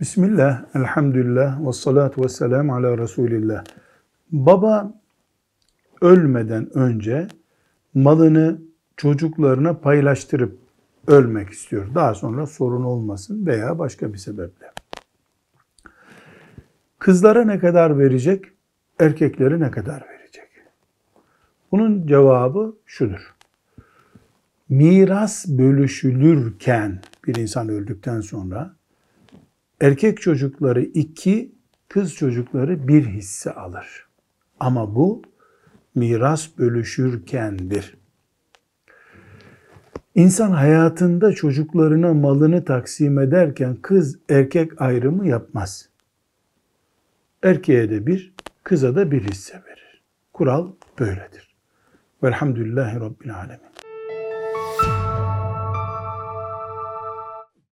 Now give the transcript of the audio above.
Bismillah, elhamdülillah, ve salatu ve selamu ala Resulillah. Baba ölmeden önce malını çocuklarına paylaştırıp ölmek istiyor. Daha sonra sorun olmasın veya başka bir sebeple. Kızlara ne kadar verecek, erkeklere ne kadar verecek? Bunun cevabı şudur. Miras bölüşülürken bir insan öldükten sonra erkek çocukları iki, kız çocukları bir hisse alır. Ama bu miras bölüşürkendir. İnsan hayatında çocuklarına malını taksim ederken kız erkek ayrımı yapmaz. Erkeğe de bir, kıza da bir hisse verir. Kural böyledir. Velhamdülillahi Rabbil Alemin.